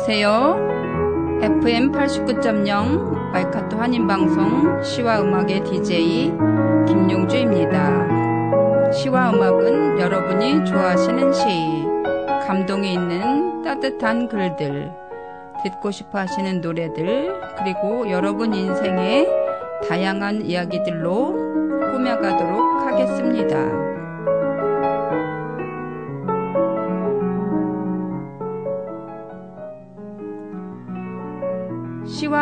안녕하세요. FM 89.0 말카토 한인방송 시와 음악의 DJ 김용주입니다. 시와 음악은 여러분이 좋아하시는 시, 감동이 있는 따뜻한 글들, 듣고 싶어 하시는 노래들, 그리고 여러분 인생의 다양한 이야기들로 꾸며가도록 하겠습니다.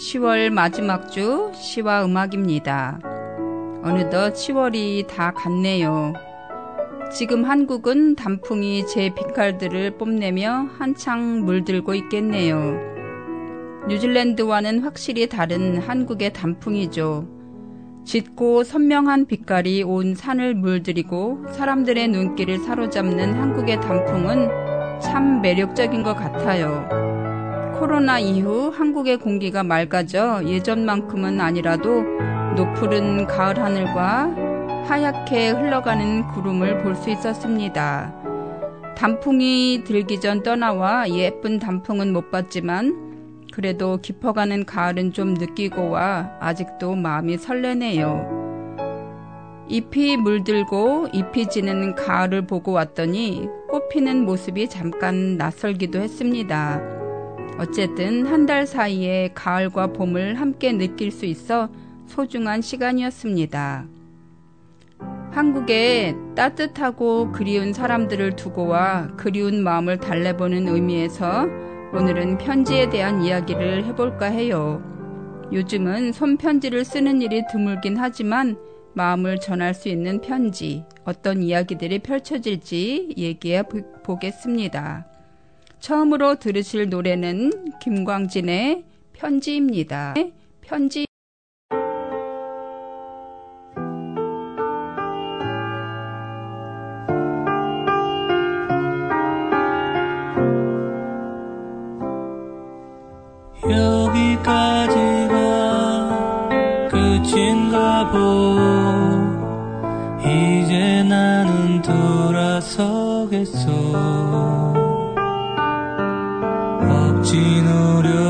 10월 마지막 주 시와 음악입니다. 어느덧 10월이 다 갔네요. 지금 한국은 단풍이 제 빛깔들을 뽐내며 한창 물들고 있겠네요. 뉴질랜드와는 확실히 다른 한국의 단풍이죠. 짙고 선명한 빛깔이 온 산을 물들이고 사람들의 눈길을 사로잡는 한국의 단풍은 참 매력적인 것 같아요. 코로나 이후 한국의 공기가 맑아져 예전만큼은 아니라도 노푸른 가을 하늘과 하얗게 흘러가는 구름을 볼 수 있었습니다. 단풍이 들기 전 떠나와 예쁜 단풍은 못 봤지만 그래도 깊어가는 가을은 좀 느끼고 와 아직도 마음이 설레네요. 잎이 물들고 잎이 지는 가을을 보고 왔더니 꽃피는 모습이 잠깐 낯설기도 했습니다. 어쨌든 한 달 사이에 가을과 봄을 함께 느낄 수 있어 소중한 시간이었습니다. 한국에 따뜻하고 그리운 사람들을 두고 와 그리운 마음을 달래보는 의미에서 오늘은 편지에 대한 이야기를 해볼까 해요. 요즘은 손편지를 쓰는 일이 드물긴 하지만 마음을 전할 수 있는 편지, 어떤 이야기들이 펼쳐질지 얘기해 보겠습니다. 처음으로 들으실 노래는 김광진의 편지입니다. 편지. 여기까지가 끝인가 보. 이제 나는 돌아서겠어 진 노력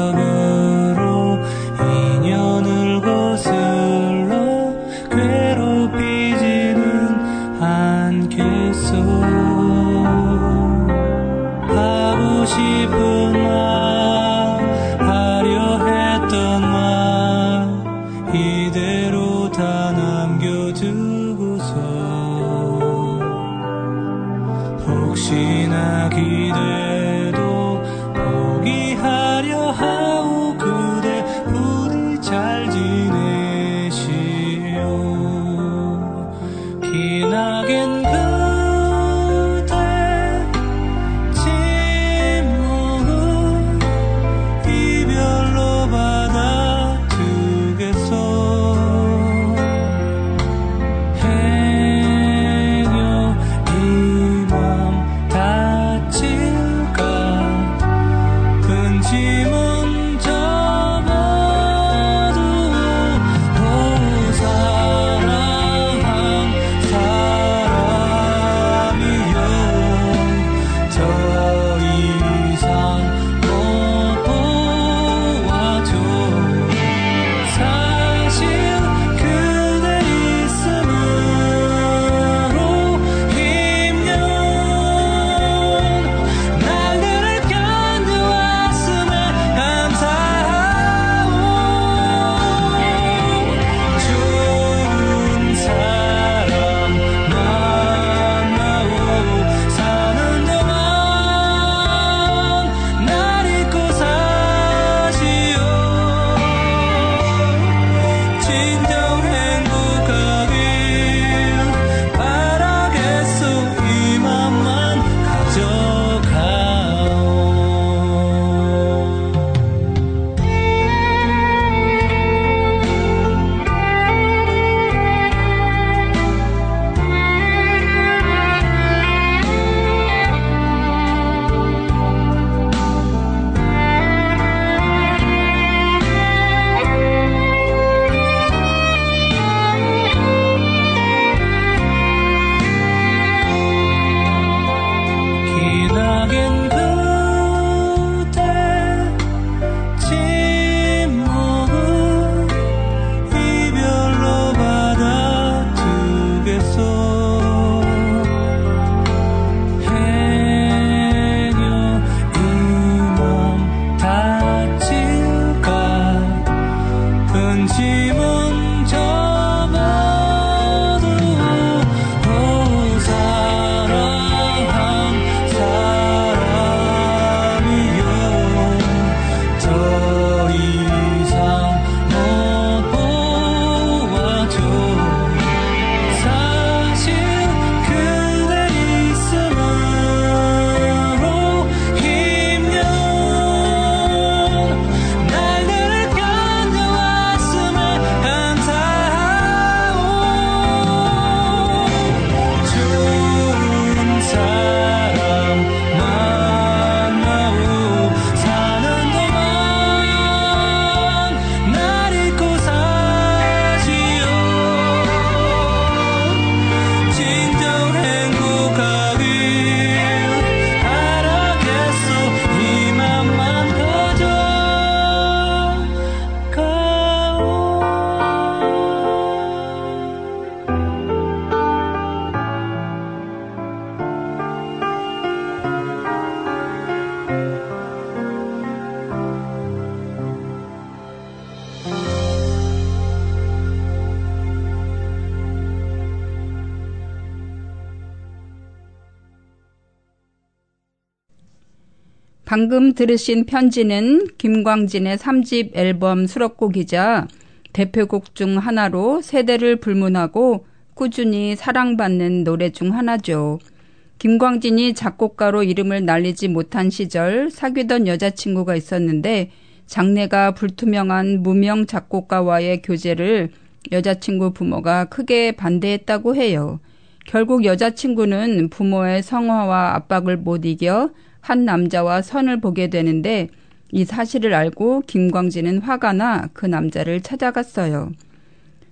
방금 들으신 편지는 김광진의 3집 앨범 수록곡이자 대표곡 중 하나로 세대를 불문하고 꾸준히 사랑받는 노래 중 하나죠. 김광진이 작곡가로 이름을 날리지 못한 시절 사귀던 여자친구가 있었는데 장래가 불투명한 무명 작곡가와의 교제를 여자친구 부모가 크게 반대했다고 해요. 결국 여자친구는 부모의 성화와 압박을 못 이겨 한 남자와 선을 보게 되는데 이 사실을 알고 김광진은 화가 나 그 남자를 찾아갔어요.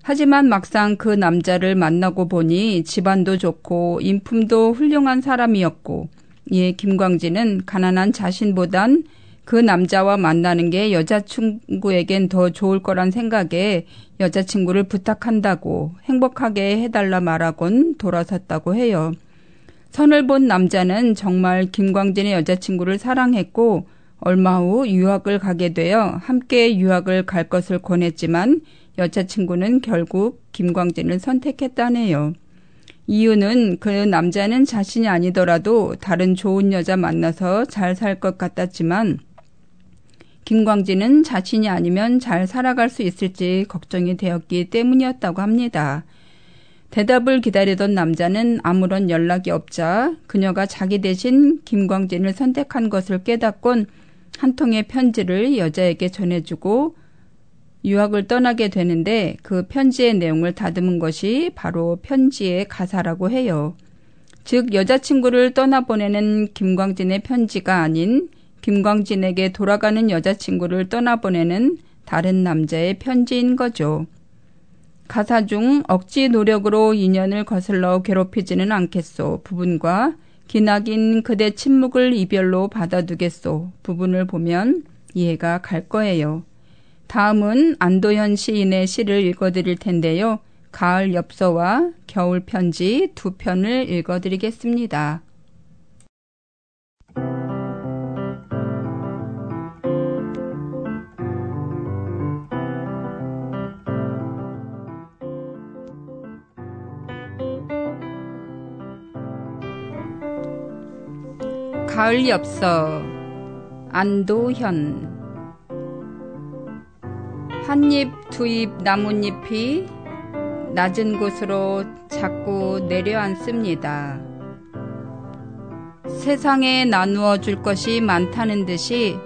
하지만 막상 그 남자를 만나고 보니 집안도 좋고 인품도 훌륭한 사람이었고 이에 김광진은 가난한 자신보단 그 남자와 만나는 게 여자친구에겐 더 좋을 거란 생각에 여자친구를 부탁한다고 행복하게 해달라 말하곤 돌아섰다고 해요. 선을 본 남자는 정말 김광진의 여자친구를 사랑했고 얼마 후 유학을 가게 되어 함께 유학을 갈 것을 권했지만 여자친구는 결국 김광진을 선택했다네요. 이유는 그 남자는 자신이 아니더라도 다른 좋은 여자 만나서 잘 살 것 같았지만 김광진은 자신이 아니면 잘 살아갈 수 있을지 걱정이 되었기 때문이었다고 합니다. 대답을 기다리던 남자는 아무런 연락이 없자 그녀가 자기 대신 김광진을 선택한 것을 깨닫곤 한 통의 편지를 여자에게 전해주고 유학을 떠나게 되는데 그 편지의 내용을 다듬은 것이 바로 편지의 가사라고 해요. 즉, 여자친구를 떠나보내는 김광진의 편지가 아닌 김광진에게 돌아가는 여자친구를 떠나보내는 다른 남자의 편지인 거죠. 가사 중 억지 노력으로 인연을 거슬러 괴롭히지는 않겠소 부분과 기나긴 그대 침묵을 이별로 받아두겠소 부분을 보면 이해가 갈 거예요. 다음은 안도현 시인의 시를 읽어드릴 텐데요. 가을 엽서와 겨울 편지 두 편을 읽어드리겠습니다. 가을 엽서 안도현 한잎 두잎 나뭇잎이 낮은 곳으로 자꾸 내려앉습니다. 세상에 나누어 줄 것이 많다는 듯이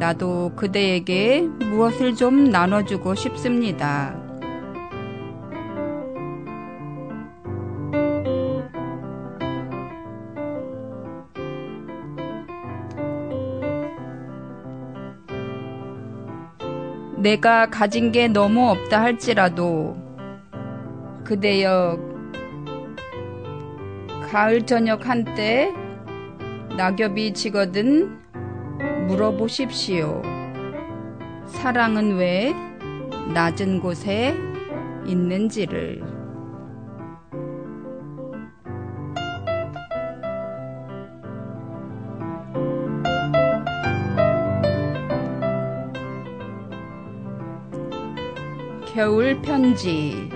나도 그대에게 무엇을 좀 나눠주고 싶습니다. 내가 가진 게 너무 없다 할지라도 그대여 가을 저녁 한때 낙엽이 지거든 물어보십시오. 사랑은 왜 낮은 곳에 있는지를. 겨울 편지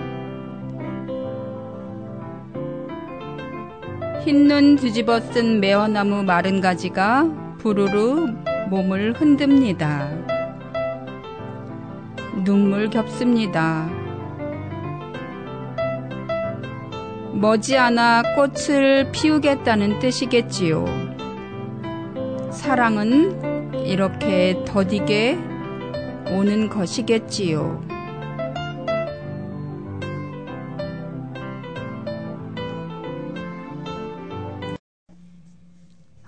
흰눈 뒤집어 쓴 매화나무 마른 가지가 부르르 몸을 흔듭니다. 눈물 겹습니다. 머지않아 꽃을 피우겠다는 뜻이겠지요. 사랑은 이렇게 더디게 오는 것이겠지요.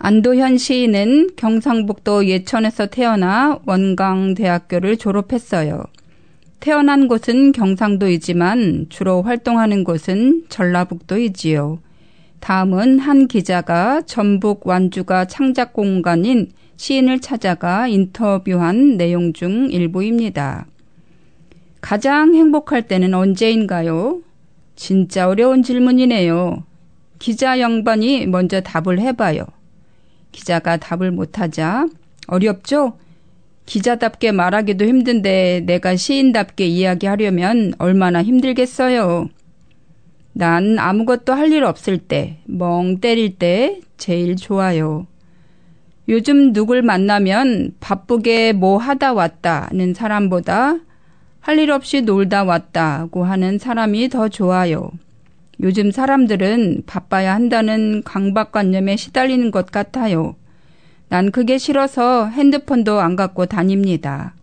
안도현 시인은 경상북도 예천에서 태어나 원광대학교를 졸업했어요. 태어난 곳은 경상도이지만 주로 활동하는 곳은 전라북도이지요. 다음은 한 기자가 전북 완주가 창작 공간인 시인을 찾아가 인터뷰한 내용 중 일부입니다. 가장 행복할 때는 언제인가요? 진짜 어려운 질문이네요. 기자 양반이 먼저 답을 해봐요. 기자가 답을 못하자 어렵죠? 기자답게 말하기도 힘든데 내가 시인답게 이야기하려면 얼마나 힘들겠어요. 난 아무것도 할 일 없을 때, 멍 때릴 때 제일 좋아요. 요즘 누굴 만나면 바쁘게 뭐 하다 왔다는 사람보다 할 일 없이 놀다 왔다고 하는 사람이 더 좋아요. 요즘 사람들은 바빠야 한다는 강박관념에 시달리는 것 같아요. 난 그게 싫어서 핸드폰도 안 갖고 다닙니다.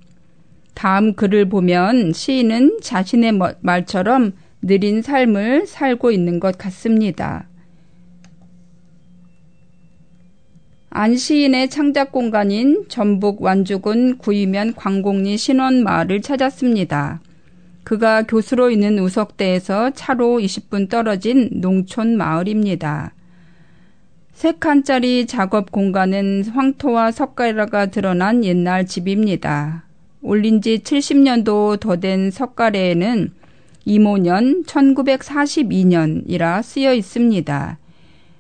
다음 글을 보면 시인은 자신의 말처럼 느린 삶을 살고 있는 것 같습니다. 안 시인의 창작 공간인 전북 완주군 구이면 광곡리 신원마을을 찾았습니다. 그가 교수로 있는 우석대에서 차로 20분 떨어진 농촌 마을입니다. 세 칸짜리 작업 공간은 황토와 석가래가 드러난 옛날 집입니다. 올린 지 70년도 더 된 석가래에는 이모년 1942년이라 쓰여 있습니다.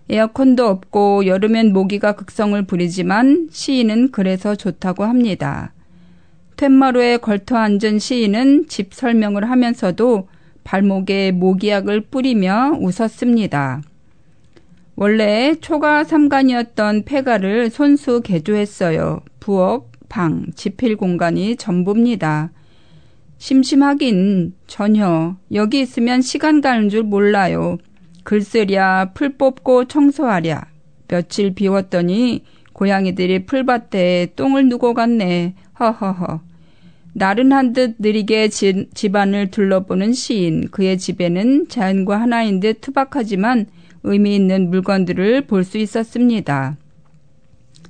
에어컨도 없고 여름엔 모기가 극성을 부리지만 시인은 그래서 좋다고 합니다. 툇마루에 걸터 앉은 시인은 집 설명을 하면서도 발목에 모기약을 뿌리며 웃었습니다. 원래 초가 삼간이었던 폐가를 손수 개조했어요. 부엌, 방, 지필 공간이 전부입니다. 심심하긴 전혀 여기 있으면 시간 가는 줄 몰라요. 글쓰랴, 풀 뽑고 청소하랴. 며칠 비웠더니 고양이들이 풀밭에 똥을 누고 갔네. 허허허. 나른한 듯 느리게 지, 집안을 둘러보는 시인. 그의 집에는 자연과 하나인 듯 투박하지만 의미 있는 물건들을 볼 수 있었습니다.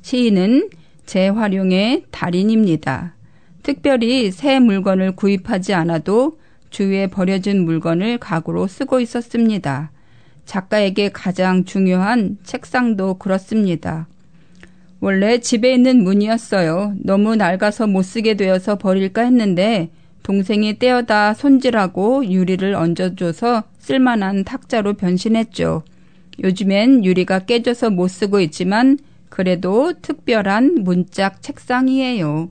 시인은 재활용의 달인입니다. 특별히 새 물건을 구입하지 않아도 주위에 버려진 물건을 가구로 쓰고 있었습니다. 작가에게 가장 중요한 책상도 그렇습니다. 원래 집에 있는 문이었어요. 너무 낡아서 못 쓰게 되어서 버릴까 했는데 동생이 떼어다 손질하고 유리를 얹어줘서 쓸만한 탁자로 변신했죠. 요즘엔 유리가 깨져서 못 쓰고 있지만 그래도 특별한 문짝 책상이에요.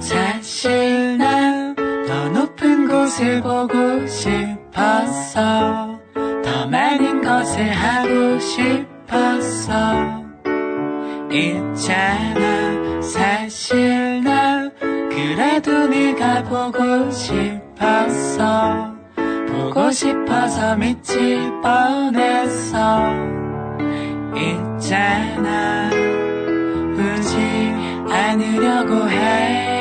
사실 난 더 높은 곳을 보고 싶었어. 더 많은 것을 하고 싶었어. 있잖아 사실 난 그래도 네가 보고 싶었어. 보고 싶어서 미칠 뻔했어. 있잖아 울지 않으려고 해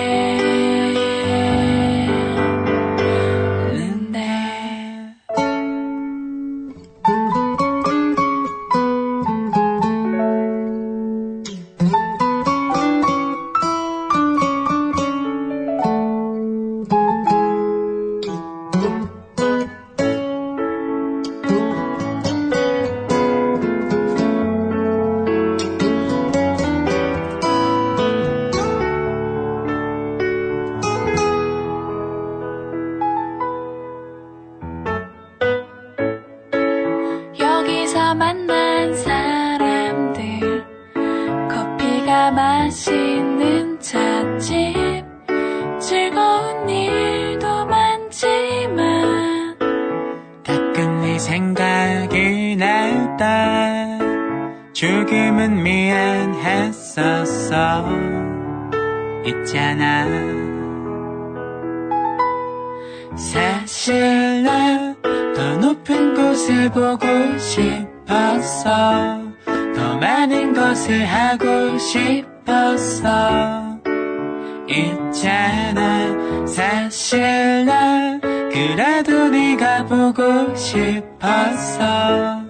그래도 네가 보고 싶었어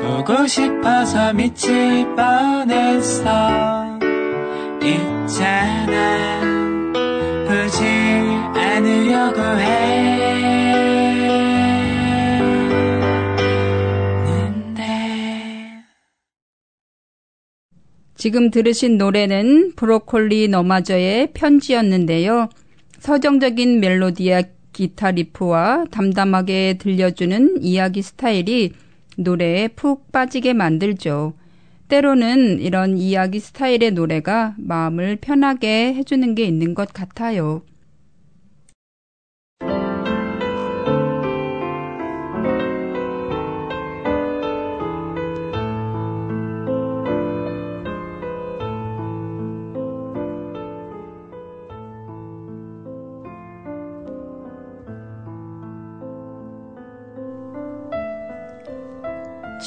보고 싶어서 미칠 뻔했어 있잖아 보지 않으려고 했는데 지금 들으신 노래는 브로콜리 너마저의 편지였는데요. 서정적인 멜로디와 기타 리프와 담담하게 들려주는 이야기 스타일이 노래에 푹 빠지게 만들죠. 때로는 이런 이야기 스타일의 노래가 마음을 편하게 해주는 게 있는 것 같아요.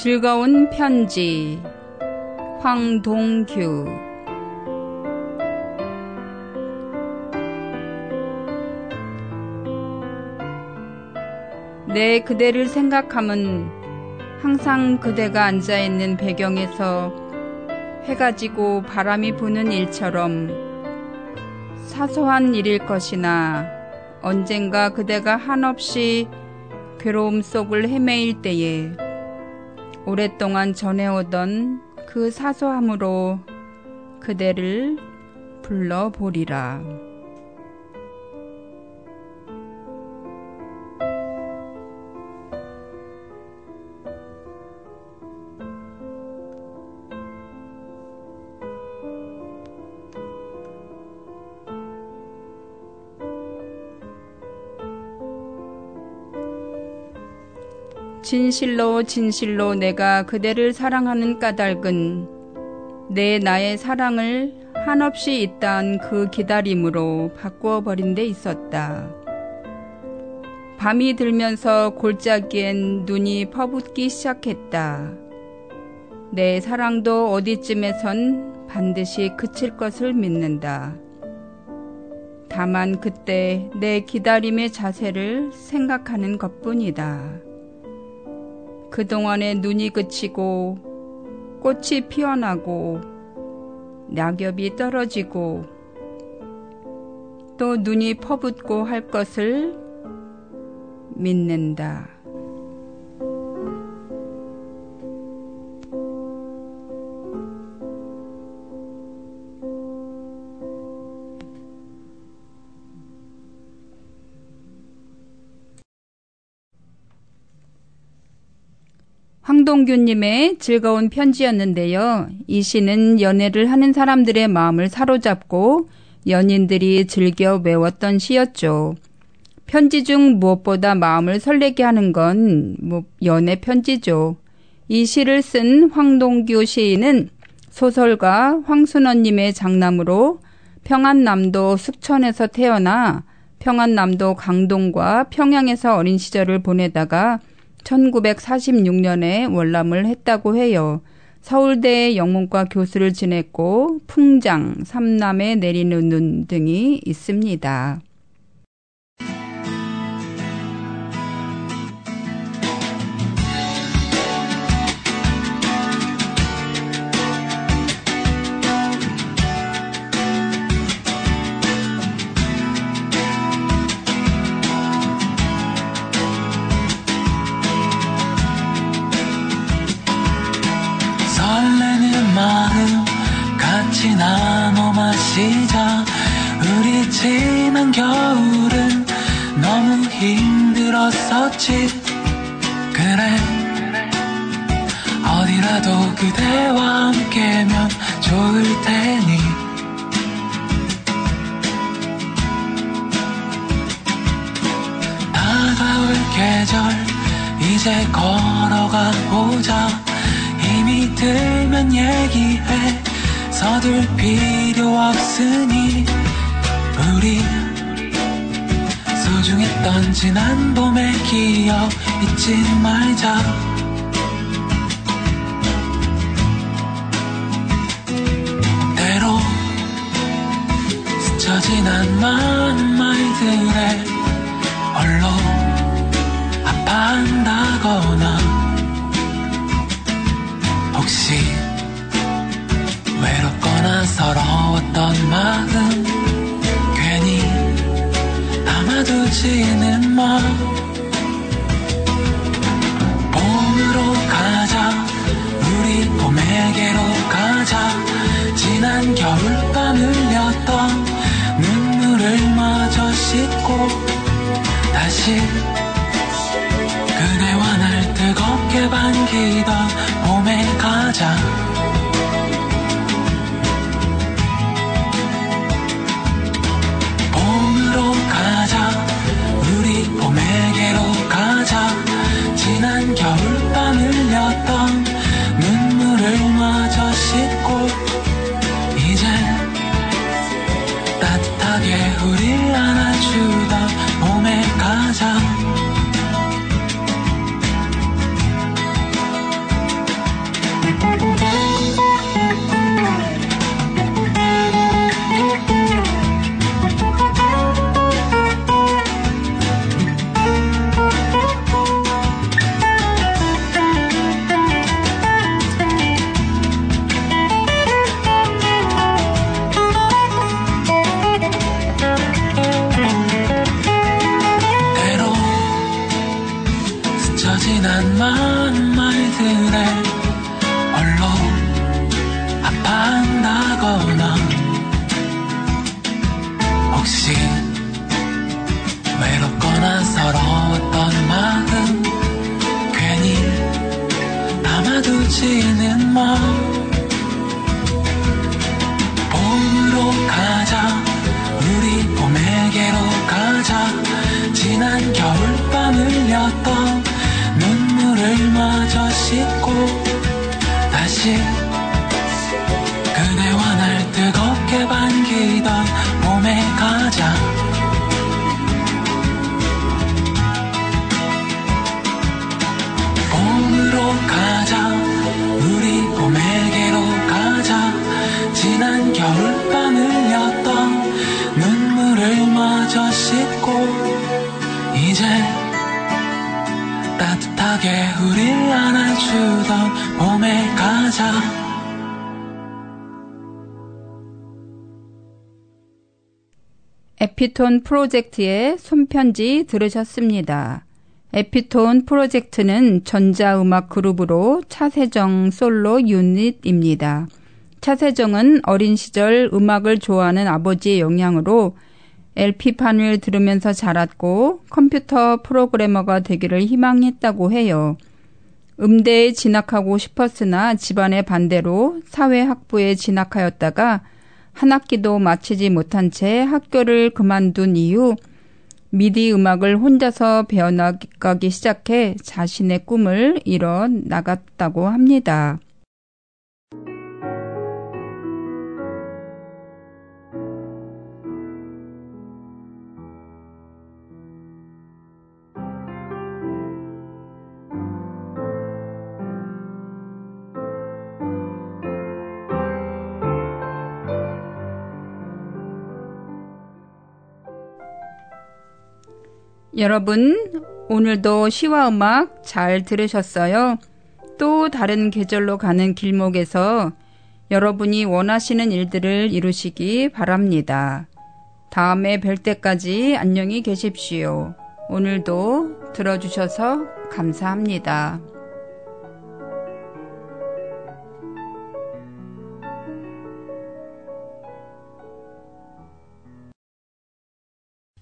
즐거운 편지. 황동규. 내 그대를 생각함은 항상 그대가 앉아있는 배경에서 해가 지고 바람이 부는 일처럼 사소한 일일 것이나 언젠가 그대가 한없이 괴로움 속을 헤매일 때에 오랫동안 전해오던 그 사소함으로 그대를 불러보리라. 진실로 진실로 내가 그대를 사랑하는 까닭은 내 나의 사랑을 한없이 있다한 그 기다림으로 바꾸어 버린 데 있었다. 밤이 들면서 골짜기엔 눈이 퍼붓기 시작했다. 내 사랑도 어디쯤에선 반드시 그칠 것을 믿는다. 다만 그때 내 기다림의 자세를 생각하는 것뿐이다. 그동안에 눈이 그치고 꽃이 피어나고 낙엽이 떨어지고 또 눈이 퍼붓고 할 것을 믿는다. 황동규님의 즐거운 편지였는데요. 이 시는 연애를 하는 사람들의 마음을 사로잡고 연인들이 즐겨 외웠던 시였죠. 편지 중 무엇보다 마음을 설레게 하는 건 뭐 연애 편지죠. 이 시를 쓴 황동규 시인은 소설가 황순원님의 장남으로 평안남도 숙천에서 태어나 평안남도 강동과 평양에서 어린 시절을 보내다가 1946년에 월남을 했다고 해요. 서울대 영문과 교수를 지냈고 풍장, 삼남에 내리는 눈 등이 있습니다. 힘들었었지. 그래. 어디라도 그대와 함께면 좋을 테니. 다가올 계절 이제 걸어가 보자. 힘이 들면 얘기해. 서둘 필요 없으니. 우리 소중했던 지난 봄의 기억 잊지 말자. 때로 스쳐 지난 마음 말들에 홀로 아파한다거나. 혹시 외롭거나 서러웠 지는 마 봄으로 가자. 우리 봄에게로 가자. 지난 겨울밤 흘렸던 눈물을 마저 씻고 다시 지는 마 봄으로 가자. 우리 봄에게로 가자. 지난 안아주던 봄에 가자 에피톤 프로젝트의 손편지 들으셨습니다. 에피톤 프로젝트는 전자음악 그룹으로 차세정 솔로 유닛입니다. 차세정은 어린 시절 음악을 좋아하는 아버지의 영향으로 LP판을 들으면서 자랐고 컴퓨터 프로그래머가 되기를 희망했다고 해요. 음대에 진학하고 싶었으나 집안의 반대로 사회학부에 진학하였다가 한 학기도 마치지 못한 채 학교를 그만둔 이후 미디 음악을 혼자서 배워나가기 시작해 자신의 꿈을 이뤄 나갔다고 합니다. 여러분, 오늘도 시와 음악 잘 들으셨어요? 또 다른 계절로 가는 길목에서 여러분이 원하시는 일들을 이루시기 바랍니다. 다음에 뵐 때까지 안녕히 계십시오. 오늘도 들어주셔서 감사합니다.